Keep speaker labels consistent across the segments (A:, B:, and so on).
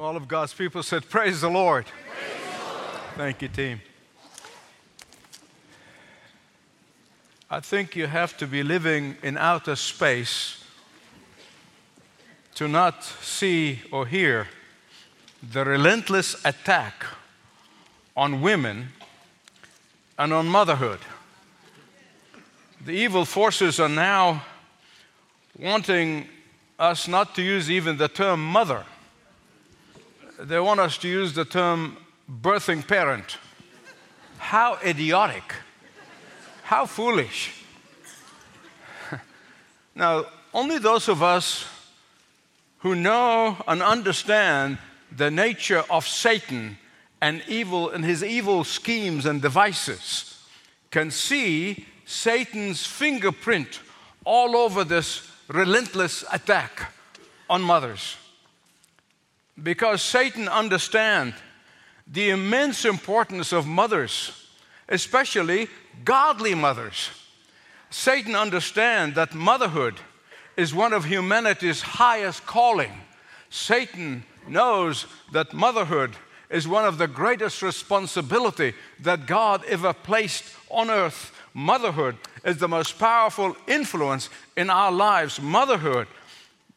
A: All of God's people said, Praise the Lord. Thank you, team. I think you have to be living in outer space to not see or hear the relentless attack on women and on motherhood. The evil forces are now wanting us not to use even the term mother. They want us to use the term birthing parent. How idiotic. How foolish. now, only those of us who know and understand the nature of Satan and evil and his evil schemes and devices can see Satan's fingerprint all over this relentless attack on mothers. Because Satan understands the immense importance of mothers, especially godly mothers. Satan understands that motherhood is one of humanity's highest calling. Satan knows that motherhood is one of the greatest responsibility that God ever placed on earth. Motherhood is the most powerful influence in our lives. Motherhood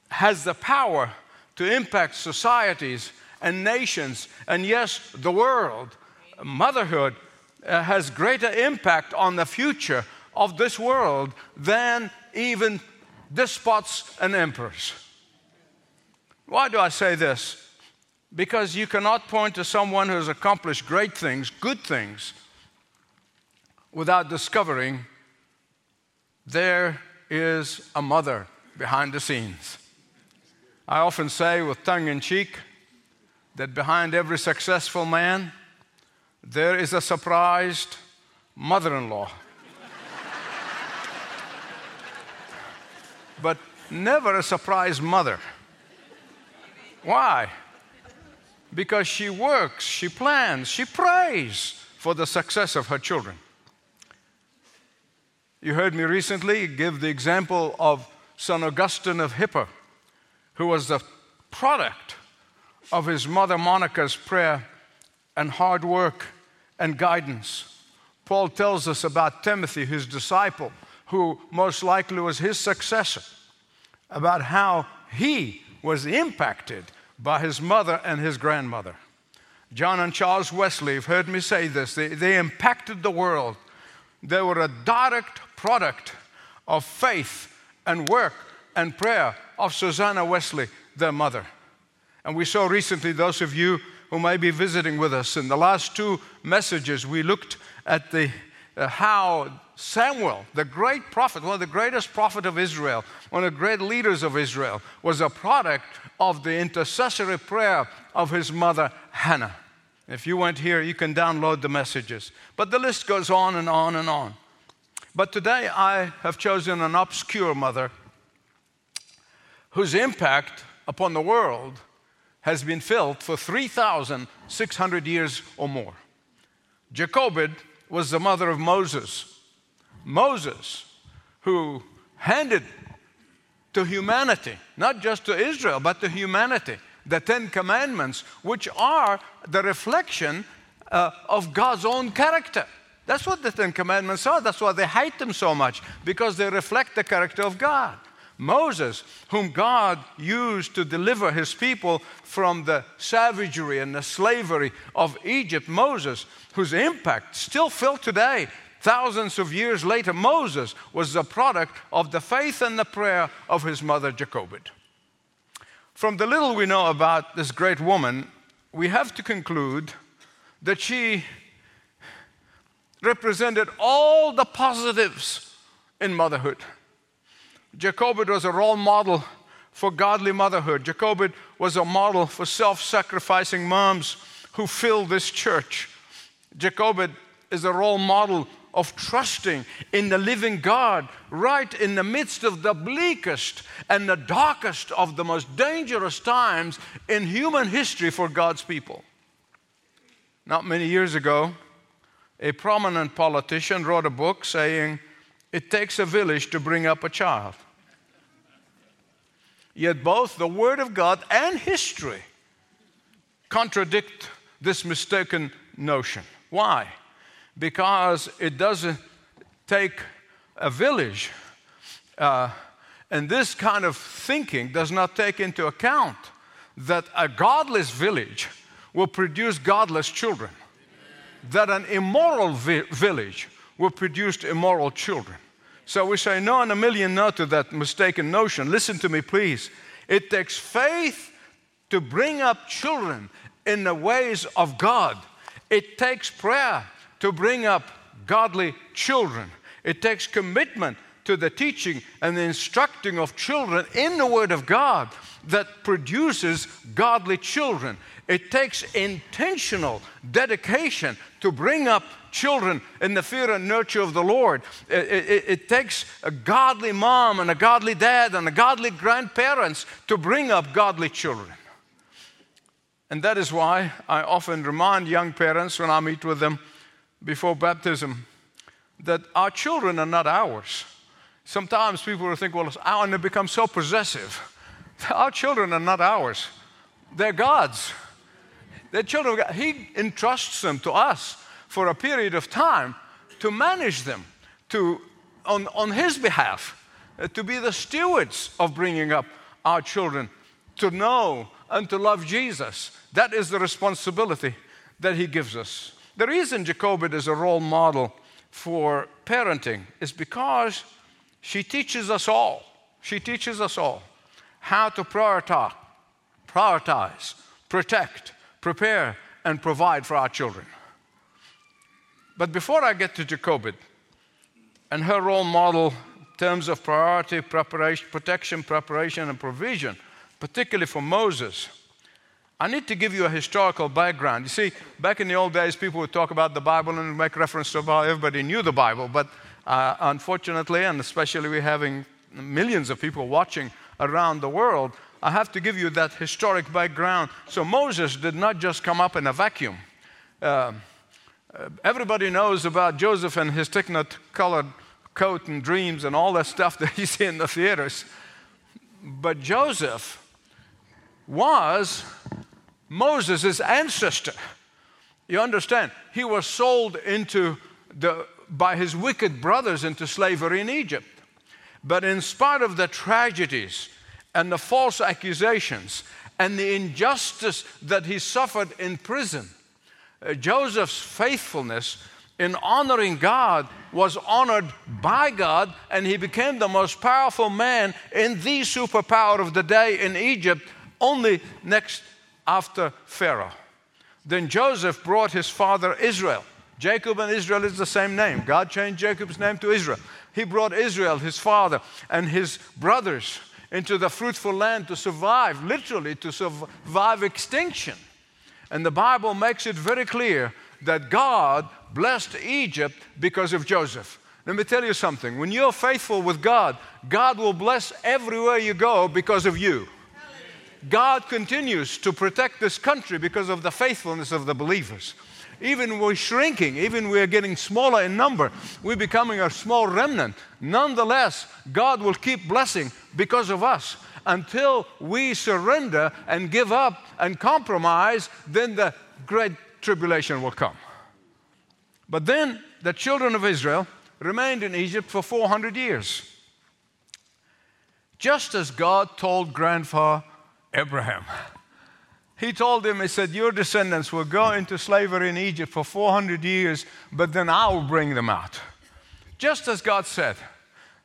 A: has the power to impact societies and nations, and yes, the world. Motherhood uh, has greater impact on the future of this world than even despots and emperors. Why do I say this? Because you cannot point to someone who has accomplished great things, good things, without discovering there is a mother behind the scenes. I often say, with tongue in cheek, that behind every successful man, there is a surprised mother in law. but never a surprised mother. Why? Because she works, she plans, she prays for the success of her children. You heard me recently give the example of St. Augustine of Hippo, who was the product of his mother Monica's prayer and hard work and guidance. Paul tells us about Timothy, his disciple, who most likely was his successor, about how he was impacted by his mother and his grandmother. John and Charles Wesley have heard me say this. They, they impacted the world. They were a direct product of faith and work and prayer of Susanna Wesley, their mother. And we saw recently, those of you who may be visiting with us, in the last two messages, we looked at the, uh, how Samuel, the great prophet, one of the greatest prophet of Israel, one of the great leaders of Israel, was a product of the intercessory prayer of his mother Hannah. If you weren't here, you can download the messages. But the list goes on and on and on. But today I have chosen an obscure mother whose impact upon the world has been felt for 3,600 years or more. Jochebed was the mother of Moses. Moses, who handed to humanity, not just to Israel, but to humanity, the Ten Commandments, which are the reflection uh, of God's own character. That's what the Ten Commandments are. That's why they hate them so much, because they reflect the character of God. Moses, whom God used to deliver his people from the savagery and the slavery of Egypt, Moses, whose impact still felt today, thousands of years later, Moses was the product of the faith and the prayer of his mother Jochebed. From the little we know about this great woman, we have to conclude that she represented all the positives in motherhood. Jochebed was a role model for godly motherhood. Jochebed was a model for self sacrificing moms who filled this church. Jochebed is a role model of trusting in the living God right in the midst of the bleakest and the darkest of the most dangerous times in human history for God's people. Not many years ago, a prominent politician wrote a book saying, It takes a village to bring up a child. Yet both the Word of God and history contradict this mistaken notion. Why? Because it doesn't take a village. Uh, and this kind of thinking does not take into account that a godless village will produce godless children, that an immoral vi- village will produce immoral children. So we say no and a million no to that mistaken notion. Listen to me, please. It takes faith to bring up children in the ways of God. It takes prayer to bring up godly children. It takes commitment to the teaching and the instructing of children in the Word of God that produces godly children. It takes intentional dedication to bring up children in the fear and nurture of the Lord. It, it, it, takes a godly mom and a godly dad and a godly grandparents to bring up godly children. And that is why I often remind young parents when I meet with them before baptism that our children are not ours. Sometimes people will think, well, it's and they become so possessive. Our children are not ours, they're God's. They're children. He entrusts them to us for a period of time to manage them to, on, on His behalf, uh, to be the stewards of bringing up our children to know and to love Jesus. That is the responsibility that He gives us. The reason Jochebed is a role model for parenting is because she teaches us all. She teaches us all how to prioritize, prioritize, protect, prepare, and provide for our children. But before I get to Jochebed and her role model in terms of priority, preparation, protection, preparation, and provision, particularly for Moses, I need to give you a historical background. You see, back in the old days, people would talk about the Bible and make reference to how everybody knew the Bible. But uh, unfortunately, and especially we're having millions of people watching around the world, I have to give you that historic background. So Moses did not just come up in a vacuum. Uh, everybody knows about Joseph and his technicolor colored coat and dreams and all that stuff that you see in the theaters. But Joseph was Moses' ancestor. You understand? He was sold into the, by his wicked brothers into slavery in Egypt. But in spite of the tragedies and the false accusations and the injustice that he suffered in prison, uh, Uh, Joseph's faithfulness in honoring God was honored by God, and he became the most powerful man in the superpower of the day in Egypt, only next after Pharaoh. Then Joseph brought his father Israel. Jacob and Israel is the same name. God changed Jacob's name to Israel. He brought Israel, his father, and his brothers into the fruitful land to survive, literally, to survive extinction. And the Bible makes it very clear that God blessed Egypt because of Joseph. Let me tell you something. When you're faithful with God, God will bless everywhere you go because of you. God continues to protect this country because of the faithfulness of the believers. Even we're shrinking, even we're getting smaller in number, we're becoming a small remnant. Nonetheless, God will keep blessing because of us. Until we surrender and give up and compromise, then the great tribulation will come. But then the children of Israel remained in Egypt for 400 years. Just as God told grandfather Abraham. He told him, He said, Your descendants will go into slavery in Egypt for 400 years, but then I will bring them out. Just as God said.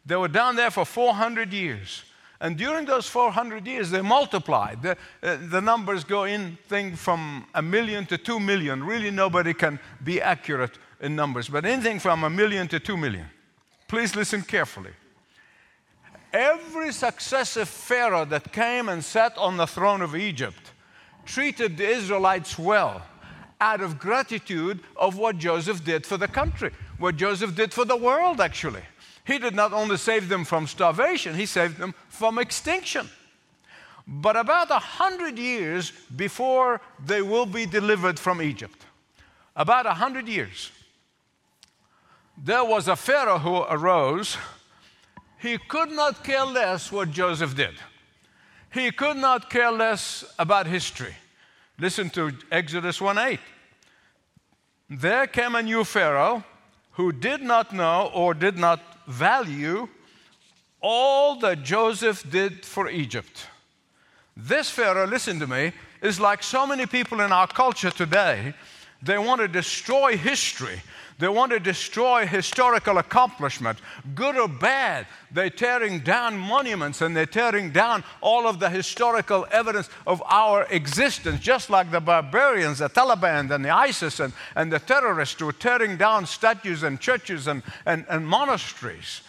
A: They were down there for 400 years. And during those 400 years, they multiplied. The, uh, the numbers go in thing from a million to two million. Really, nobody can be accurate in numbers, but anything from a million to two million. Please listen carefully every successive Pharaoh that came and sat on the throne of Egypt treated the Israelites well out of gratitude of what Joseph did for the country, what Joseph did for the world, actually. He did not only save them from starvation, he saved them from extinction. But about a hundred years before they will be delivered from Egypt, about a hundred years, there was a Pharaoh who arose he could not care less what Joseph did. He could not care less about history. Listen to Exodus 1 8. There came a new Pharaoh who did not know or did not value all that Joseph did for Egypt. This Pharaoh, listen to me, is like so many people in our culture today. They want to destroy history. They want to destroy historical accomplishment, good or bad. They're tearing down monuments and they're tearing down all of the historical evidence of our existence, just like the barbarians, the Taliban, and the ISIS, and, and the terrorists who are tearing down statues and churches and, and, and monasteries.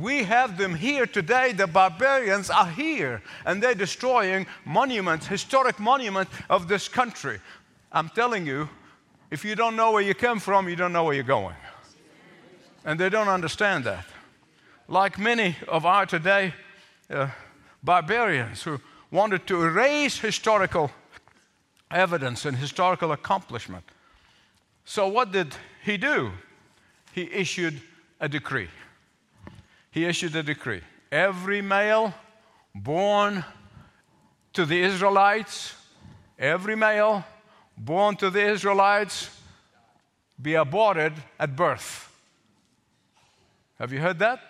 A: We have them here today. The barbarians are here and they're destroying monuments, historic monuments of this country. I'm telling you, if you don't know where you come from, you don't know where you're going. And they don't understand that. Like many of our today uh, barbarians who wanted to erase historical evidence and historical accomplishment. So, what did he do? He issued a decree he issued a decree. Every male born to the Israelites, every male born to the Israelites be aborted at birth. Have you heard that?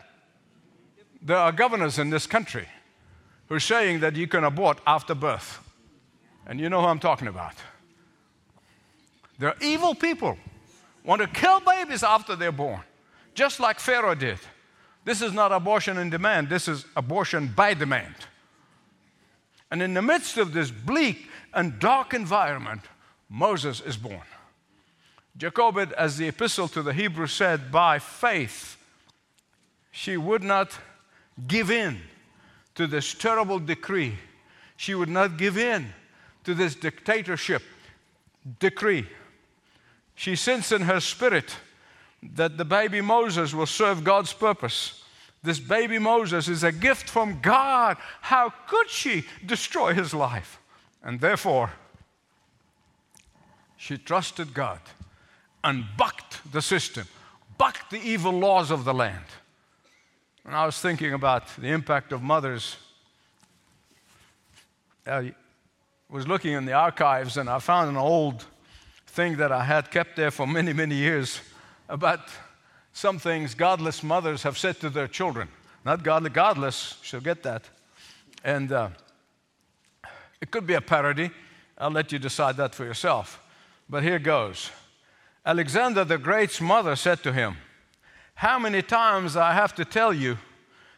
A: There are governors in this country who are saying that you can abort after birth. And you know who I'm talking about. There are evil people want to kill babies after they're born, just like Pharaoh did. This is not abortion in demand, this is abortion by demand. And in the midst of this bleak and dark environment, Moses is born. Jochebed, as the epistle to the Hebrews said, by faith, she would not give in to this terrible decree. She would not give in to this dictatorship decree. She sensed in her spirit that the baby Moses will serve God's purpose. This baby Moses is a gift from God. How could she destroy his life? And therefore, she trusted God and bucked the system, bucked the evil laws of the land. And I was thinking about the impact of mothers. I was looking in the archives and I found an old thing that I had kept there for many, many years about some things godless mothers have said to their children. Not godly, godless, she'll get that. And uh, it could be a parody. I'll let you decide that for yourself. But here goes Alexander the Great's mother said to him, How many times I have to tell you,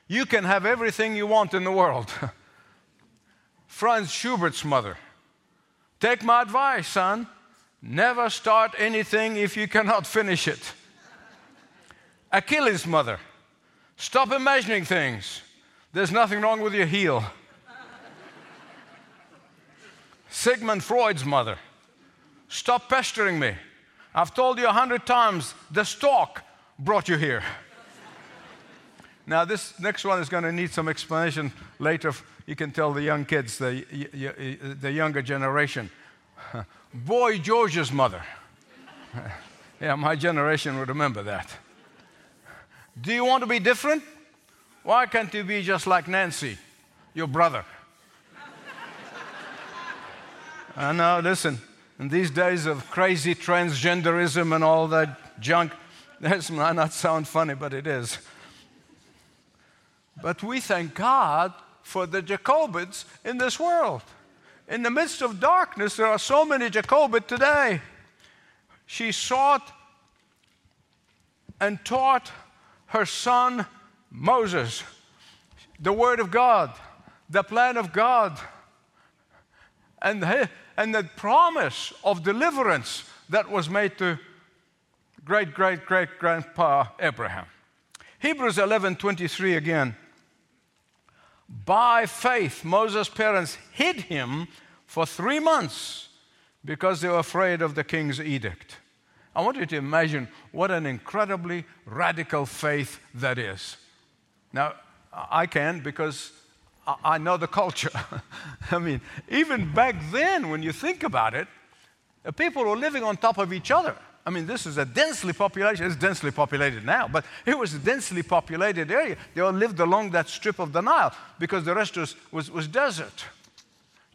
A: you can have everything you want in the world? Franz Schubert's mother, Take my advice, son. Never start anything if you cannot finish it. Achilles' mother. Stop imagining things. There's nothing wrong with your heel. Sigmund Freud's mother. Stop pestering me. I've told you a hundred times the stork brought you here. now, this next one is going to need some explanation later. You can tell the young kids, the, the younger generation. Boy George's mother. yeah, my generation would remember that. Do you want to be different? Why can't you be just like Nancy, your brother? Uh, I know, listen, in these days of crazy transgenderism and all that junk, that might not sound funny, but it is. But we thank God for the Jochebeds in this world. In the midst of darkness, there are so many Jochebed today. She sought and taught her son Moses, the Word of God, the plan of God, and and the promise of deliverance that was made to great great great grandpa Abraham. Hebrews 11:23 again. By faith Moses' parents hid him for 3 months because they were afraid of the king's edict. I want you to imagine what an incredibly radical faith that is. Now, I can because I know the culture. I mean, even back then, when you think about it, the people were living on top of each other. I mean, this is a densely populated, it's densely populated now, but it was a densely populated area. They all lived along that strip of the Nile because the rest was, was, was desert.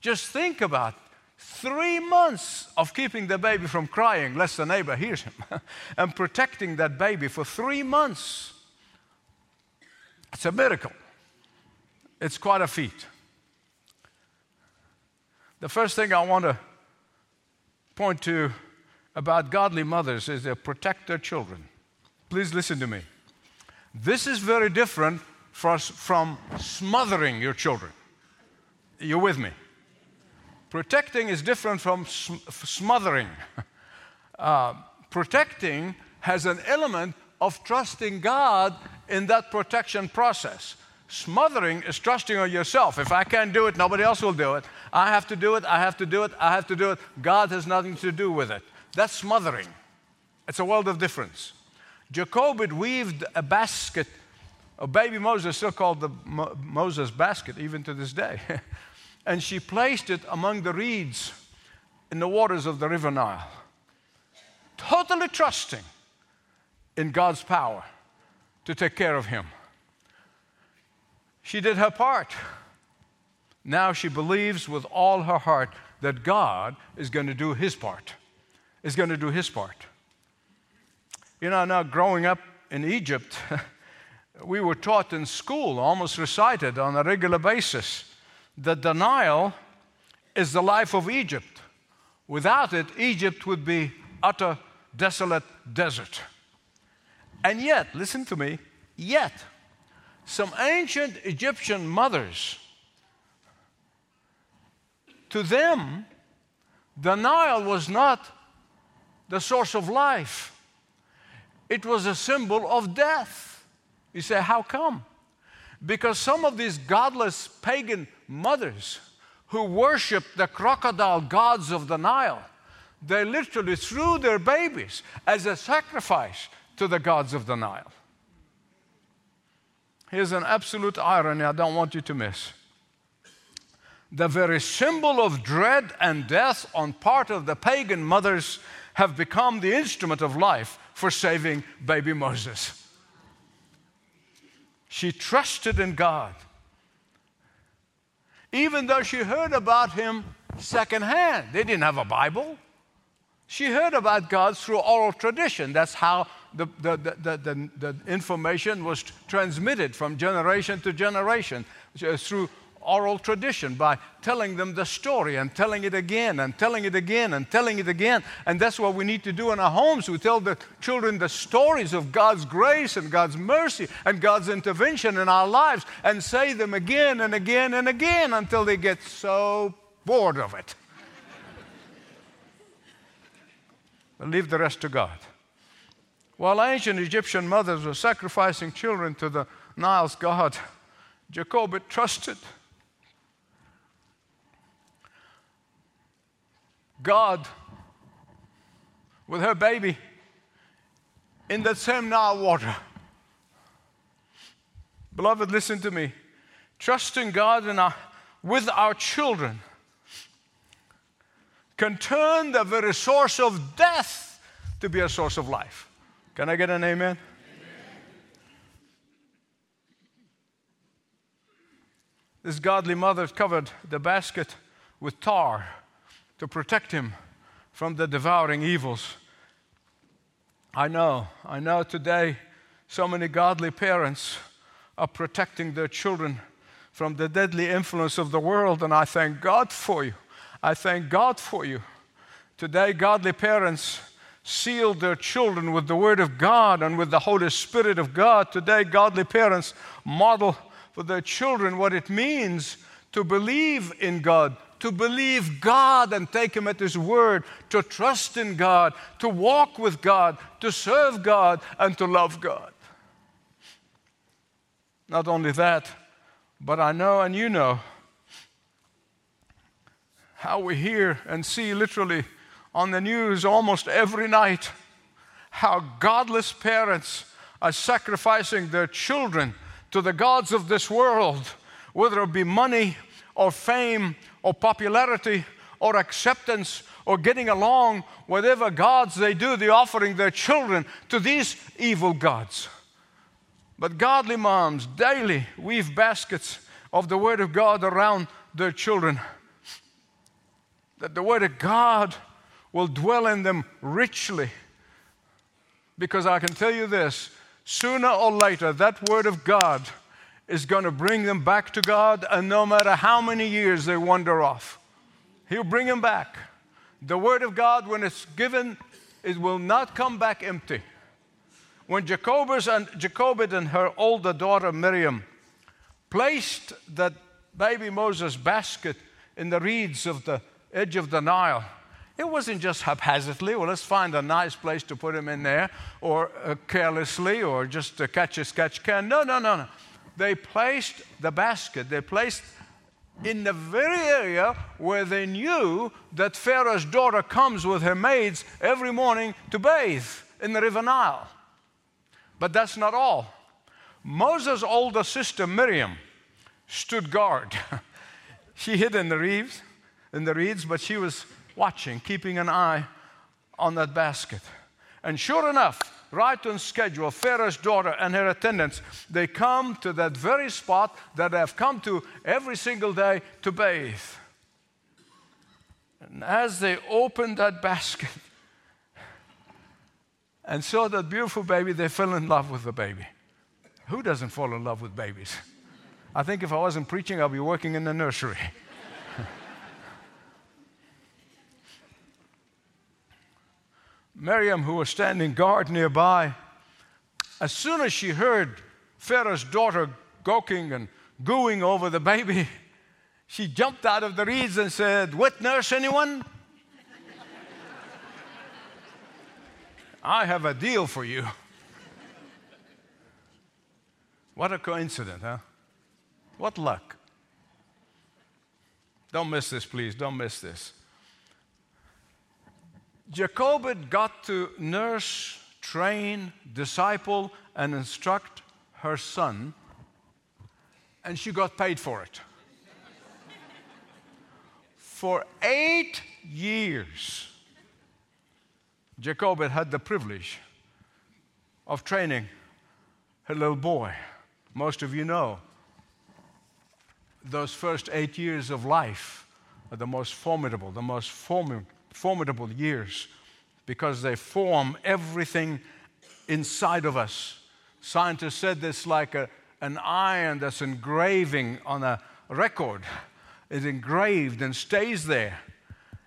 A: Just think about Three months of keeping the baby from crying, lest the neighbor hears him, and protecting that baby for three months. It's a miracle. It's quite a feat. The first thing I want to point to about godly mothers is they protect their children. Please listen to me. This is very different from smothering your children. You're with me? Protecting is different from sm- smothering. Uh, protecting has an element of trusting God in that protection process. Smothering is trusting on yourself. If I can't do it, nobody else will do it. I have to do it, I have to do it, I have to do it. God has nothing to do with it. That's smothering. It's a world of difference. Jacob weaved a basket. A baby Moses still called the Mo- Moses basket, even to this day. and she placed it among the reeds in the waters of the river Nile, totally trusting in God's power to take care of him. She did her part. Now she believes with all her heart that God is going to do his part, is going to do his part. You know, now growing up in Egypt, we were taught in school, almost recited on a regular basis, that the Nile is the life of Egypt. Without it, Egypt would be utter, desolate desert. And yet, listen to me, yet, some ancient Egyptian mothers, to them, the Nile was not the source of life, it was a symbol of death. You say, how come? Because some of these godless pagan mothers who worshiped the crocodile gods of the Nile, they literally threw their babies as a sacrifice to the gods of the Nile. Here's an absolute irony I don't want you to miss. The very symbol of dread and death on part of the pagan mothers have become the instrument of life for saving baby Moses. She trusted in God. Even though she heard about him secondhand, they didn't have a Bible. She heard about God through oral tradition. That's how the, the, the, the, information was transmitted from generation to generation uh, through oral tradition by telling them the story and telling it again and telling it again and telling it again. And that's what we need to do in our homes. We tell the children the stories of God's grace and God's mercy and God's intervention in our lives and say them again and again and again until they get so bored of it. leave the rest to God. While ancient Egyptian mothers were sacrificing children to the Nile's God, Jacob trusted God with her baby in that same Nile water. Beloved, listen to me. Trusting God in our, uh, with our children can turn the very source of death to be a source of life. Can I get an amen? amen? This godly mother covered the basket with tar to protect him from the devouring evils. I know, I know today so many godly parents are protecting their children from the deadly influence of the world, and I thank God for you. I thank God for you. Today, godly parents seal their children with the Word of God and with the Holy Spirit of God. Today, godly parents model for their children what it means to believe in God, to believe God and take Him at His word, to trust in God, to walk with God, to serve God, and to love God. Not only that, but I know and you know how we hear and see literally on the news almost every night how godless parents are sacrificing their children to the gods of this world, whether it be money or fame or popularity or acceptance or getting along, whatever gods they do, they're offering their children to these evil gods. But godly moms daily weave baskets of the Word of God around their children. that the Word of God will dwell in them richly. Because I can tell you this sooner or later, that Word of God is going to bring them back to God, and no matter how many years they wander off, He'll bring them back. The Word of God, when it's given, it will not come back empty. When Jacobus and Jochebed and her older daughter Miriam placed that baby Moses basket in the reeds of the edge of the Nile, it wasn't just haphazardly, well, let's find a nice place to put him in there, or uh, carelessly, or just to catch a sketch can. No, no, no, no. They placed the basket, they placed in the very area where they knew that Pharaoh's daughter comes with her maids every morning to bathe in the river Nile. But that's not all. Moses' older sister Miriam stood guard. she hid in the reeds, in the reeds, but she was watching, keeping an eye on that basket. And sure enough, right on schedule, Pharaoh's daughter and her attendants, they come to that very spot that they've come to every single day to bathe. And as they opened that basket and saw that beautiful baby, they fell in love with the baby. Who doesn't fall in love with babies? I think if I wasn't preaching, I'd be working in the nursery. Miriam, who was standing guard nearby, as soon as she heard Pharaoh's daughter gawking and gooing over the baby, she jumped out of the reeds and said, Wet nurse, anyone? I have a deal for you. What a coincidence, huh? What luck. Don't miss this, please. Don't miss this. Jochebed got to nurse, train, disciple, and instruct her son, and she got paid for it. for eight years, Jochebed had the privilege of training her little boy. Most of you know those first eight years of life are the most formidable, the most formidable formidable years because they form everything inside of us. Scientists said this like a, an iron that's engraving on a record is engraved and stays there.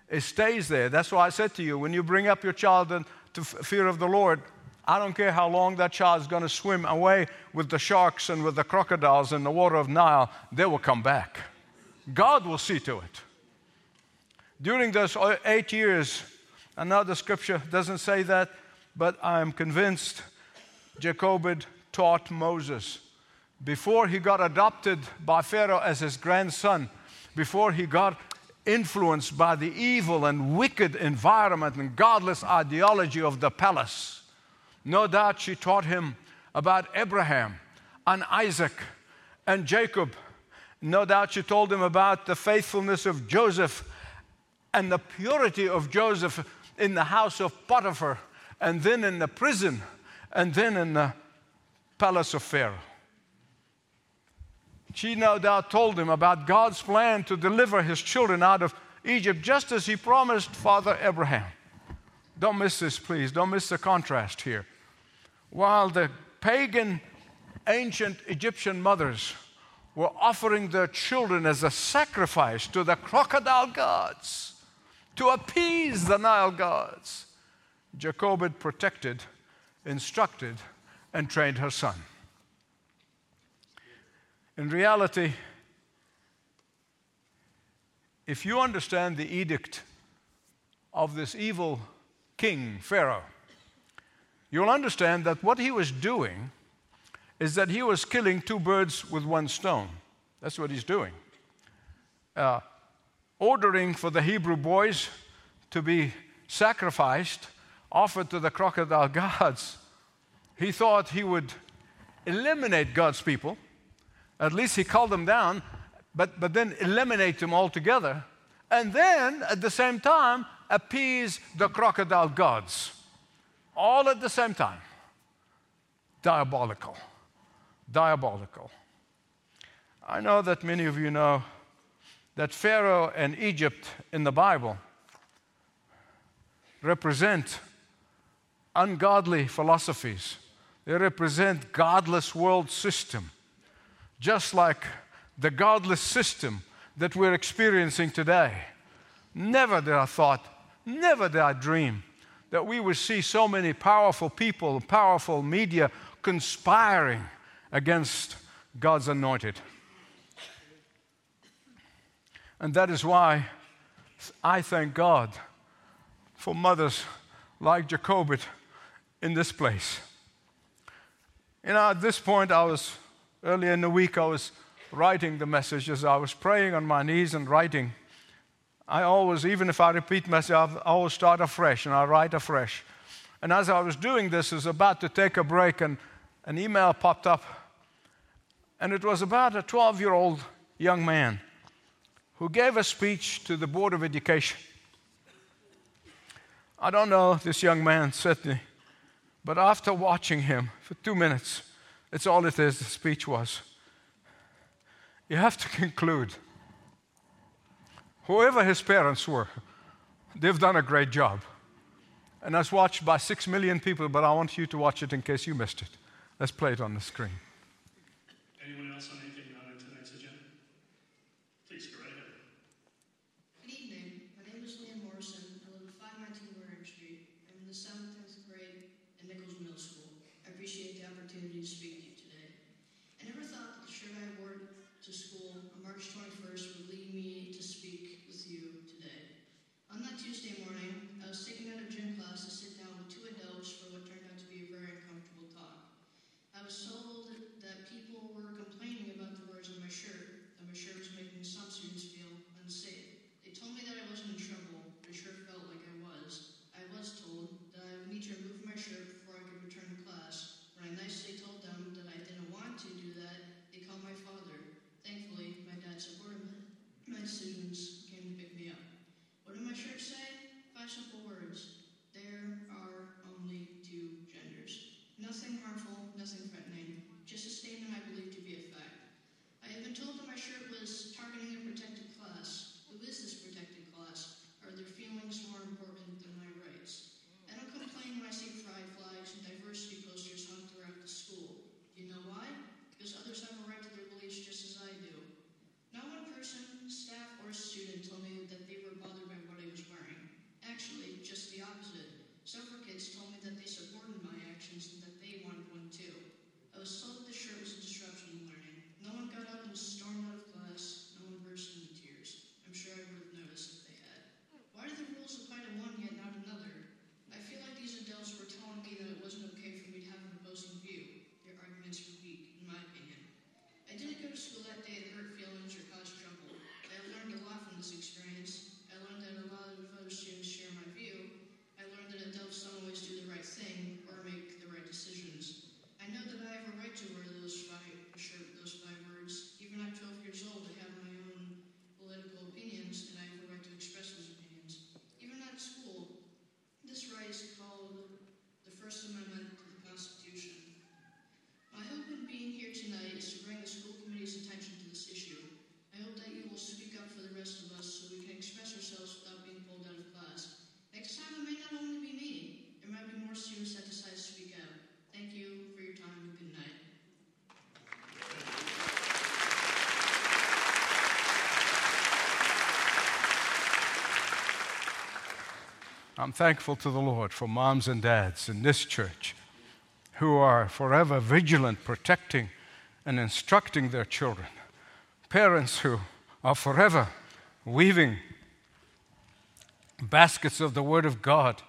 A: It stays there. That's why I said to you when you bring up your child to fear of the Lord, I don't care how long that child is going to swim away with the sharks and with the crocodiles in the water of Nile, they will come back. God will see to it. During those eight years, I know the scripture doesn't say that, but I'm convinced Jochebed taught Moses. Before he got adopted by Pharaoh as his grandson, before he got influenced by the evil and wicked environment and godless ideology of the palace, no doubt she taught him about Abraham and Isaac and Jacob. No doubt she told him about the faithfulness of Joseph and the purity of Joseph in the house of Potiphar, and then in the prison, and then in the palace of Pharaoh. She no doubt told him about God's plan to deliver his children out of Egypt, just as he promised Father Abraham. Don't miss this, please. Don't miss the contrast here. While the pagan ancient Egyptian mothers were offering their children as a sacrifice to the crocodile gods, to appease the Nile gods. Jochebed protected, instructed, and trained her son. In reality, if you understand the edict of this evil king, Pharaoh, you'll understand that what he was doing is that he was killing two birds with one stone. That's what he's doing. Uh, ordering for the Hebrew boys to be sacrificed, offered to the crocodile gods, he thought he would eliminate God's people. At least he called them down, but, but then eliminate them altogether. And then, at the same time, appease the crocodile gods. All at the same time. Diabolical. Diabolical. I know that many of you know that Pharaoh and Egypt in the Bible represent ungodly philosophies. They represent godless world system, just like the godless system that we're experiencing today. Never did I thought, never did I dream that we would see so many powerful people, powerful media conspiring against God's anointed. And that is why I thank God for mothers like Jochebed in this place. You know, at this point, I was earlier in the week, I was writing the message as I was praying on my knees and writing. I always, even if I repeat myself, I always start afresh and I write afresh. And as I was doing this, I was about to take a break, and an email popped up. And it was about a 12 year old young man who gave a speech to the Board of Education. I don't know this young man, Sydney, but after watching him for two minutes, it's all it is, the speech was. You have to conclude whoever his parents were, they've done a great job. And that's watched by six million people, but I want you to watch it in case you missed it. Let's play it on the screen.
B: Anyone else on anything not on tonight's agenda? Please go right ahead.
C: Good evening. My name is Liam Morrison. I live at 519 Waring Street. I'm in the 7th, 10th grade at Nichols Middle School. I appreciate the opportunity to speak to you today. I never thought that the shirt I wore to school on March 21st would lead me to speak with you today. On that Tuesday morning, I was taken out of gym class to sit down with two adults for what turned out to be a very uncomfortable talk. I was told that people were complaining about the words on my shirt, that my shirt was making some students feel unsafe. They told me that I wasn't in trouble, but it sure felt like I was. I was told that I would need to remove my shirt before I could return to class. When I nicely told them that I didn't want to do that, they called my father. Thankfully, my dad supported me. Students came to pick me up. What did my shirt say? Five simple words. There are only two genders. Nothing harmful, nothing threatening, just a statement I believe to be a fact. I have been told that my shirt was targeting a protected class. Who is this protected class? Are their feelings more important than my rights? I don't complain when I see pride flags and diversity posters hung throughout the school. Do you know why? Because others have a right to their beliefs just as I do. Not one person, staff, or student told me that they were bothered by what I was wearing. Actually, just the opposite. Several kids told me that they supported my actions and that they wanted one too. I was told that the shirt was a disruption in learning. No one got up and stormed out of class. No one burst into tears. I'm sure I would have noticed if they had. Why do the rules apply to one yet not another? I feel like these adults were telling me that it wasn't okay for me to have an opposing view. Their arguments were weak, in my opinion. I didn't go to school that day to hurt feelings or cause trouble. I have learned a lot from this experience. I learned that a lot of other students share my view. I learned that adults don't always do the right thing or make the right decisions. I know that I have a right to wear those five shirt, those five words. Even at 12 years old, I have my own political opinions, and I have a right to express those opinions. Even at school, this right is called the First Amendment to the Constitution. My hope in being here tonight is to bring the school committee's attention to this issue. I hope that you will speak up for the rest of us so we can express ourselves without being pulled out of class. Next time, it may not only be me, there might be more students that decide to speak out. Thank you for your time and good night.
A: I'm thankful to the Lord for moms and dads in this church who are forever vigilant, protecting and instructing their children. Parents who are forever weaving baskets of the Word of God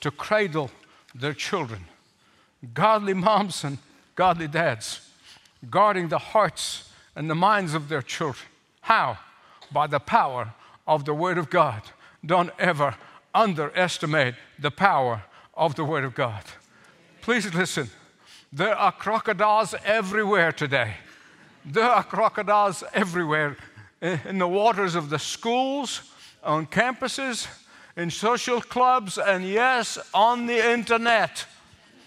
A: to cradle their children. Godly moms and godly dads guarding the hearts and the minds of their children. How? By the power of the Word of God. Don't ever underestimate the power of the Word of God. Please listen. There are crocodiles everywhere today. There are crocodiles everywhere in the waters of the schools, on campuses, in social clubs, and yes, on the internet.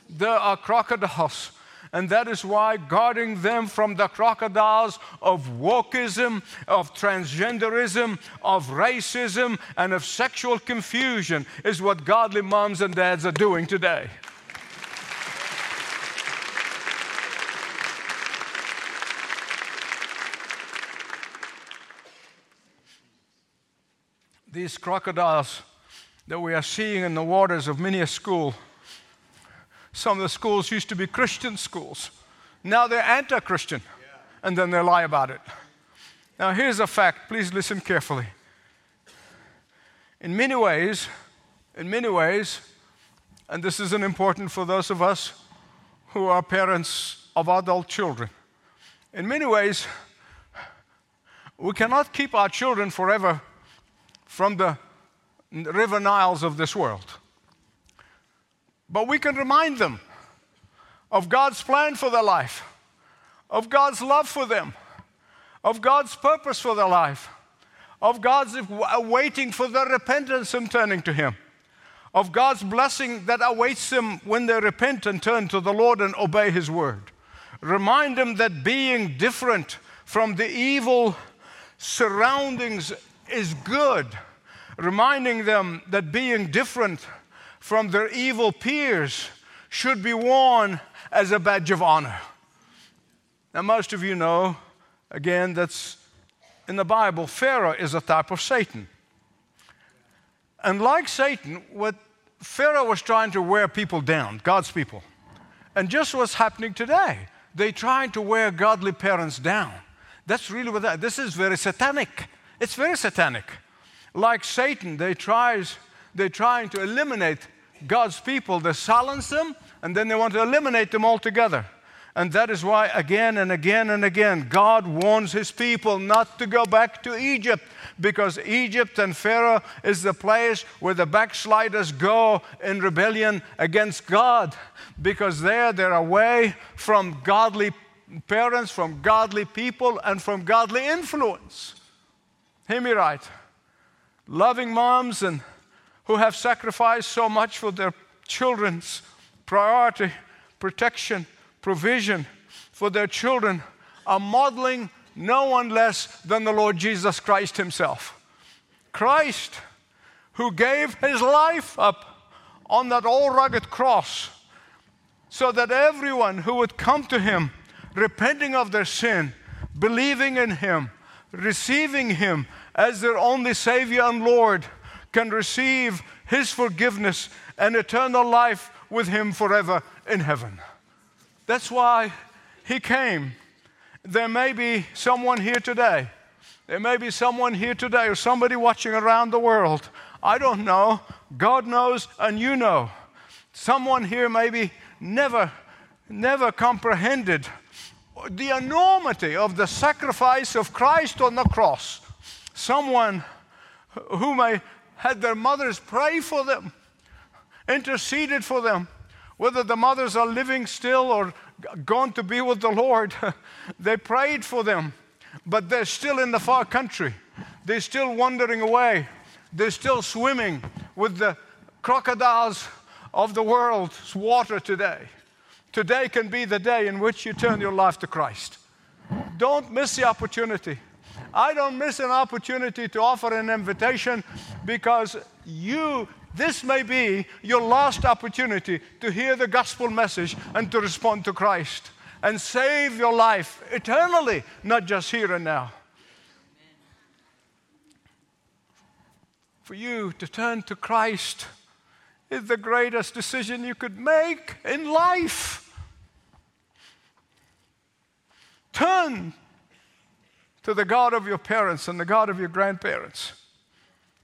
A: There are crocodiles. And that is why guarding them from the crocodiles of wokeism, of transgenderism, of racism, and of sexual confusion is what godly moms and dads are doing today. These crocodiles that we are seeing in the waters of many a school. Some of the schools used to be Christian schools. Now they're anti Christian, and then they lie about it. Now, here's a fact. Please listen carefully. In many ways, in many ways, and this is an important for those of us who are parents of adult children. In many ways, we cannot keep our children forever from the river Niles of this world. But we can remind them of God's plan for their life, of God's love for them, of God's purpose for their life, of God's waiting for their repentance and turning to Him, of God's blessing that awaits them when they repent and turn to the Lord and obey His word. Remind them that being different from the evil surroundings is good reminding them that being different from their evil peers should be worn as a badge of honor. Now, most of you know, again, that's in the Bible, Pharaoh is a type of Satan. And like Satan, what Pharaoh was trying to wear people down, God's people. And just what's happening today. They're trying to wear godly parents down. That's really what that, this is very satanic. It's very satanic like Satan, they tries, they're trying to eliminate God's people. They silence them, and then they want to eliminate them altogether. And that is why, again and again and again, God warns his people not to go back to Egypt because Egypt and Pharaoh is the place where the backsliders go in rebellion against God because there they're away from godly parents, from godly people, and from godly influence. Hear me right loving moms and who have sacrificed so much for their children's priority, protection, provision for their children are modeling no one less than the Lord Jesus Christ Himself. Christ, who gave His life up on that old rugged cross so that everyone who would come to Him, repenting of their sin, believing in Him, receiving Him as their only Savior and Lord can receive His forgiveness and eternal life with Him forever in heaven. That's why He came. There may be someone here today. There may be someone here today or somebody watching around the world. I don't know. God knows and you know. Someone here maybe never, never comprehended the enormity of the sacrifice of Christ on the cross someone who may had their mothers pray for them, interceded for them, whether the mothers are living still or gone to be with the Lord, they prayed for them, but they're still in the far country. They're still wandering away. They're still swimming with the crocodiles of the world's water today. Today can be the day in which you turn your life to Christ. Don't miss the opportunity. I don't miss an opportunity to offer an invitation because you, this may be your last opportunity to hear the gospel message and to respond to Christ and save your life eternally, not just here and now. For you to turn to Christ is the greatest decision you could make in life. Turn to the God of your parents and the God of your grandparents.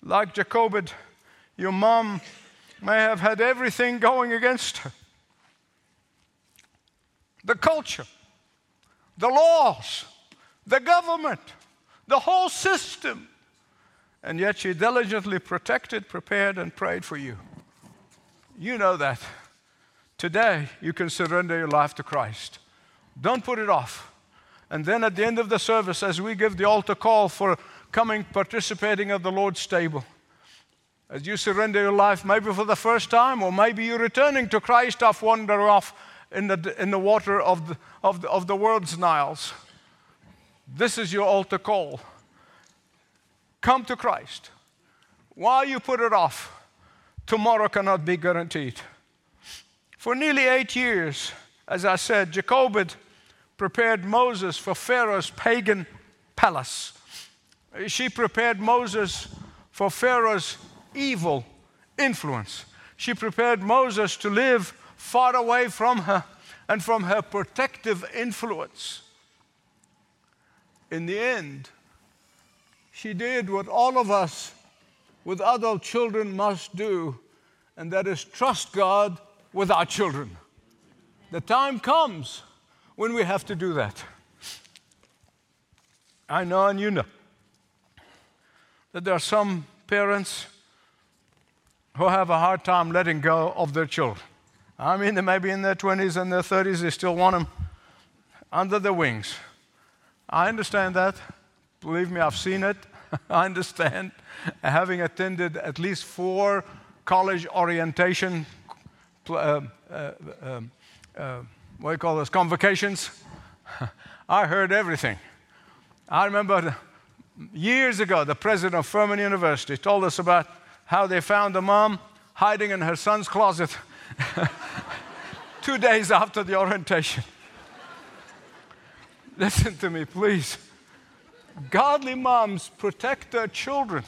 A: Like Jochebed, your mom may have had everything going against her the culture, the laws, the government, the whole system. And yet she diligently protected, prepared, and prayed for you. You know that. Today, you can surrender your life to Christ. Don't put it off. And then at the end of the service, as we give the altar call for coming, participating at the Lord's table, as you surrender your life, maybe for the first time, or maybe you're returning to Christ off wander off in the, in the water of the, of, the, of the world's Niles. This is your altar call. Come to Christ. Why you put it off? Tomorrow cannot be guaranteed. For nearly eight years, as I said, Jochebed prepared Moses for Pharaoh's pagan palace. She prepared Moses for Pharaoh's evil influence. She prepared Moses to live far away from her and from her protective influence. In the end, she did what all of us with adult children must do, and that is trust God with our children. The time comes when we have to do that. I know and you know that there are some parents who have a hard time letting go of their children. I mean, they may be in their 20s and their 30s, they still want them under their wings. I understand that. Believe me, I've seen it. I understand. Having attended at least four college orientation, uh, uh, um, uh, what do you call those, convocations, I heard everything. I remember years ago, the president of Furman University told us about how they found a mom hiding in her son's closet two days after the orientation. Listen to me, please. Godly moms protect their children.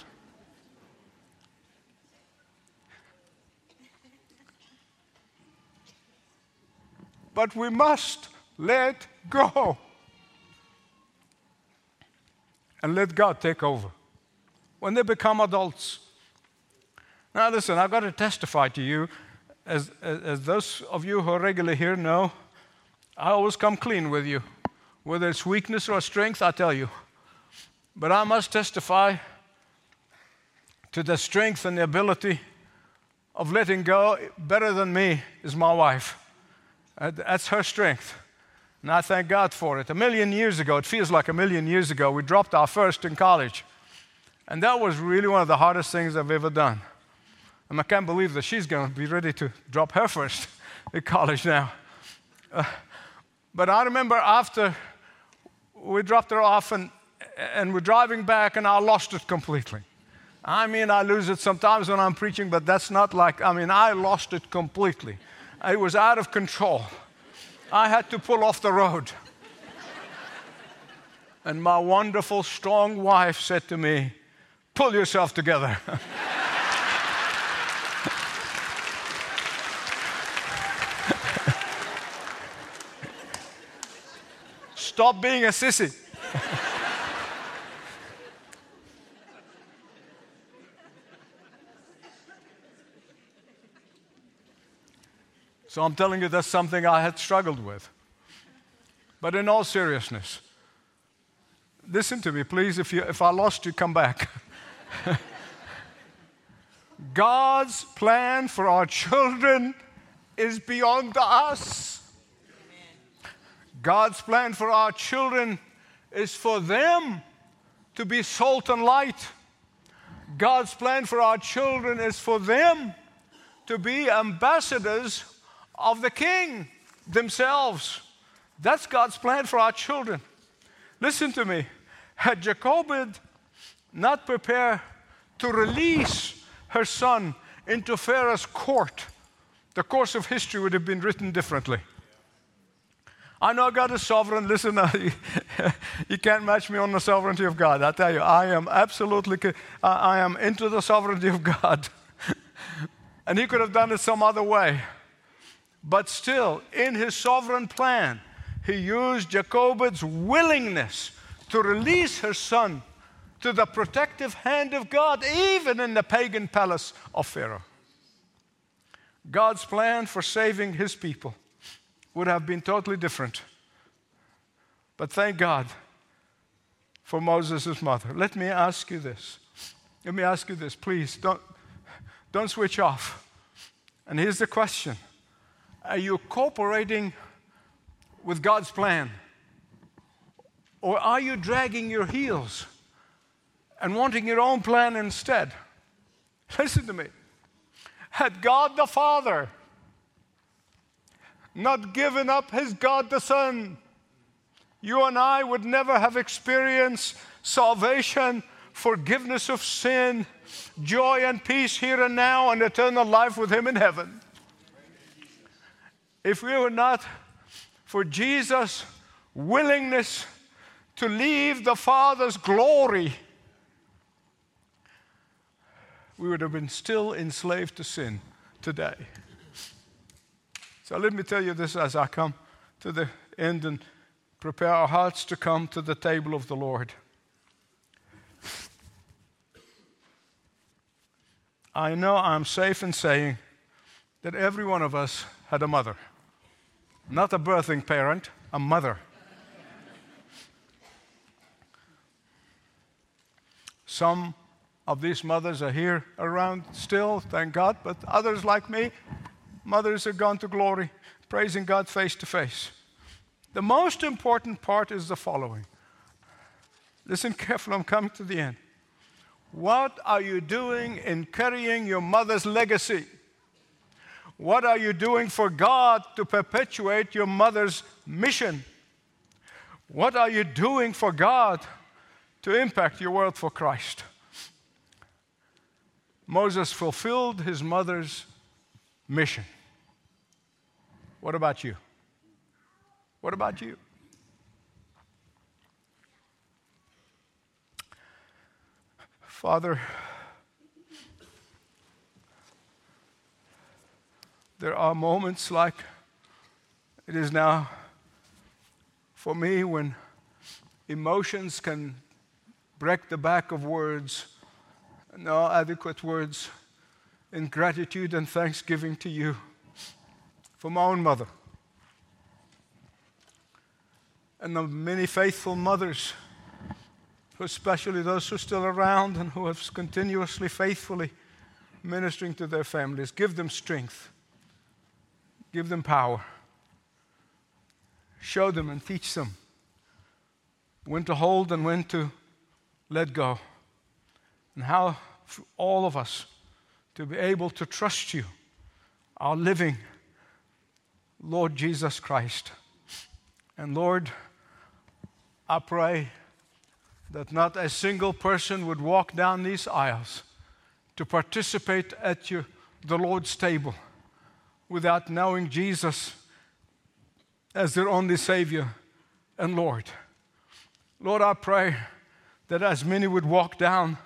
A: But we must let go and let God take over when they become adults. Now, listen, I've got to testify to you, as, as, as those of you who are regularly here know, I always come clean with you. Whether it's weakness or strength, I tell you. But I must testify to the strength and the ability of letting go. Better than me is my wife. That's her strength. And I thank God for it. A million years ago, it feels like a million years ago, we dropped our first in college. And that was really one of the hardest things I've ever done. And I can't believe that she's going to be ready to drop her first in college now. Uh, but I remember after we dropped her off and, and we're driving back, and I lost it completely. I mean, I lose it sometimes when I'm preaching, but that's not like, I mean, I lost it completely. It was out of control. I had to pull off the road. and my wonderful, strong wife said to me, Pull yourself together. Stop being a sissy. So I'm telling you, that's something I had struggled with. But in all seriousness, listen to me, please. If, you, if I lost you, come back. God's plan for our children is beyond us. God's plan for our children is for them to be salt and light. God's plan for our children is for them to be ambassadors of the king themselves. That's God's plan for our children. Listen to me. Had Jochebed not prepared to release her son into Pharaoh's court, the course of history would have been written differently. I know God is sovereign. Listen, uh, you can't match me on the sovereignty of God. I tell you, I am absolutely, I am into the sovereignty of God. and He could have done it some other way. But still, in his sovereign plan, he used Jochebed's willingness to release her son to the protective hand of God, even in the pagan palace of Pharaoh. God's plan for saving his people would have been totally different. But thank God for Moses' mother. Let me ask you this. Let me ask you this, please. Don't, don't switch off. And here's the question are you cooperating with God's plan? Or are you dragging your heels and wanting your own plan instead? Listen to me. Had God the Father not given up his God the Son, you and I would never have experienced salvation, forgiveness of sin, joy and peace here and now, and eternal life with him in heaven. If we were not for Jesus' willingness to leave the Father's glory, we would have been still enslaved to sin today. So let me tell you this as I come to the end and prepare our hearts to come to the table of the Lord. I know I'm safe in saying that every one of us had a mother. Not a birthing parent, a mother. Some of these mothers are here around still, thank God, but others like me, mothers are gone to glory, praising God face to face. The most important part is the following. Listen carefully, I'm coming to the end. What are you doing in carrying your mother's legacy? What are you doing for God to perpetuate your mother's mission? What are you doing for God to impact your world for Christ? Moses fulfilled his mother's mission. What about you? What about you? Father, there are moments like it is now for me when emotions can break the back of words, no adequate words, in gratitude and thanksgiving to you for my own mother and the many faithful mothers, especially those who are still around and who have continuously, faithfully ministering to their families. Give them strength, give them power, show them and teach them when to hold and when to let go, and how for all of us to be able to trust you, our living Lord Jesus Christ. And Lord, I pray that not a single person would walk down these aisles to participate at your, the Lord's table without knowing Jesus as their only Savior and Lord. Lord, I pray that as many would walk down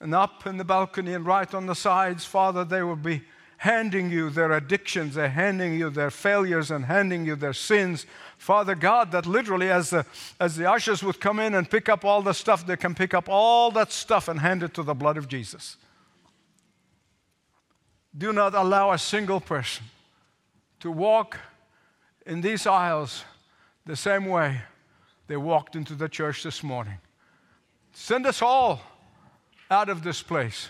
A: and up in the balcony and right on the sides, Father, they would be handing you their addictions, they're handing you their failures and handing you their sins. Father God, that literally, as the, as the ushers would come in and pick up all the stuff, they can pick up all that stuff and hand it to the blood of Jesus. Do not allow a single person to walk in these aisles the same way they walked into the church this morning. Send us all out of this place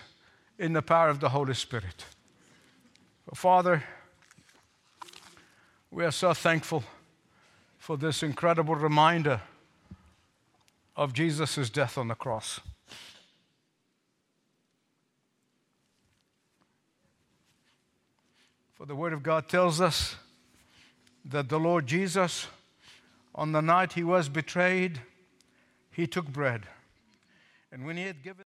A: in the power of the Holy Spirit. Father, we are so thankful for this incredible reminder of Jesus' death on the cross. For the Word of God tells us that the Lord Jesus, on the night he was betrayed, he took bread. And when he had given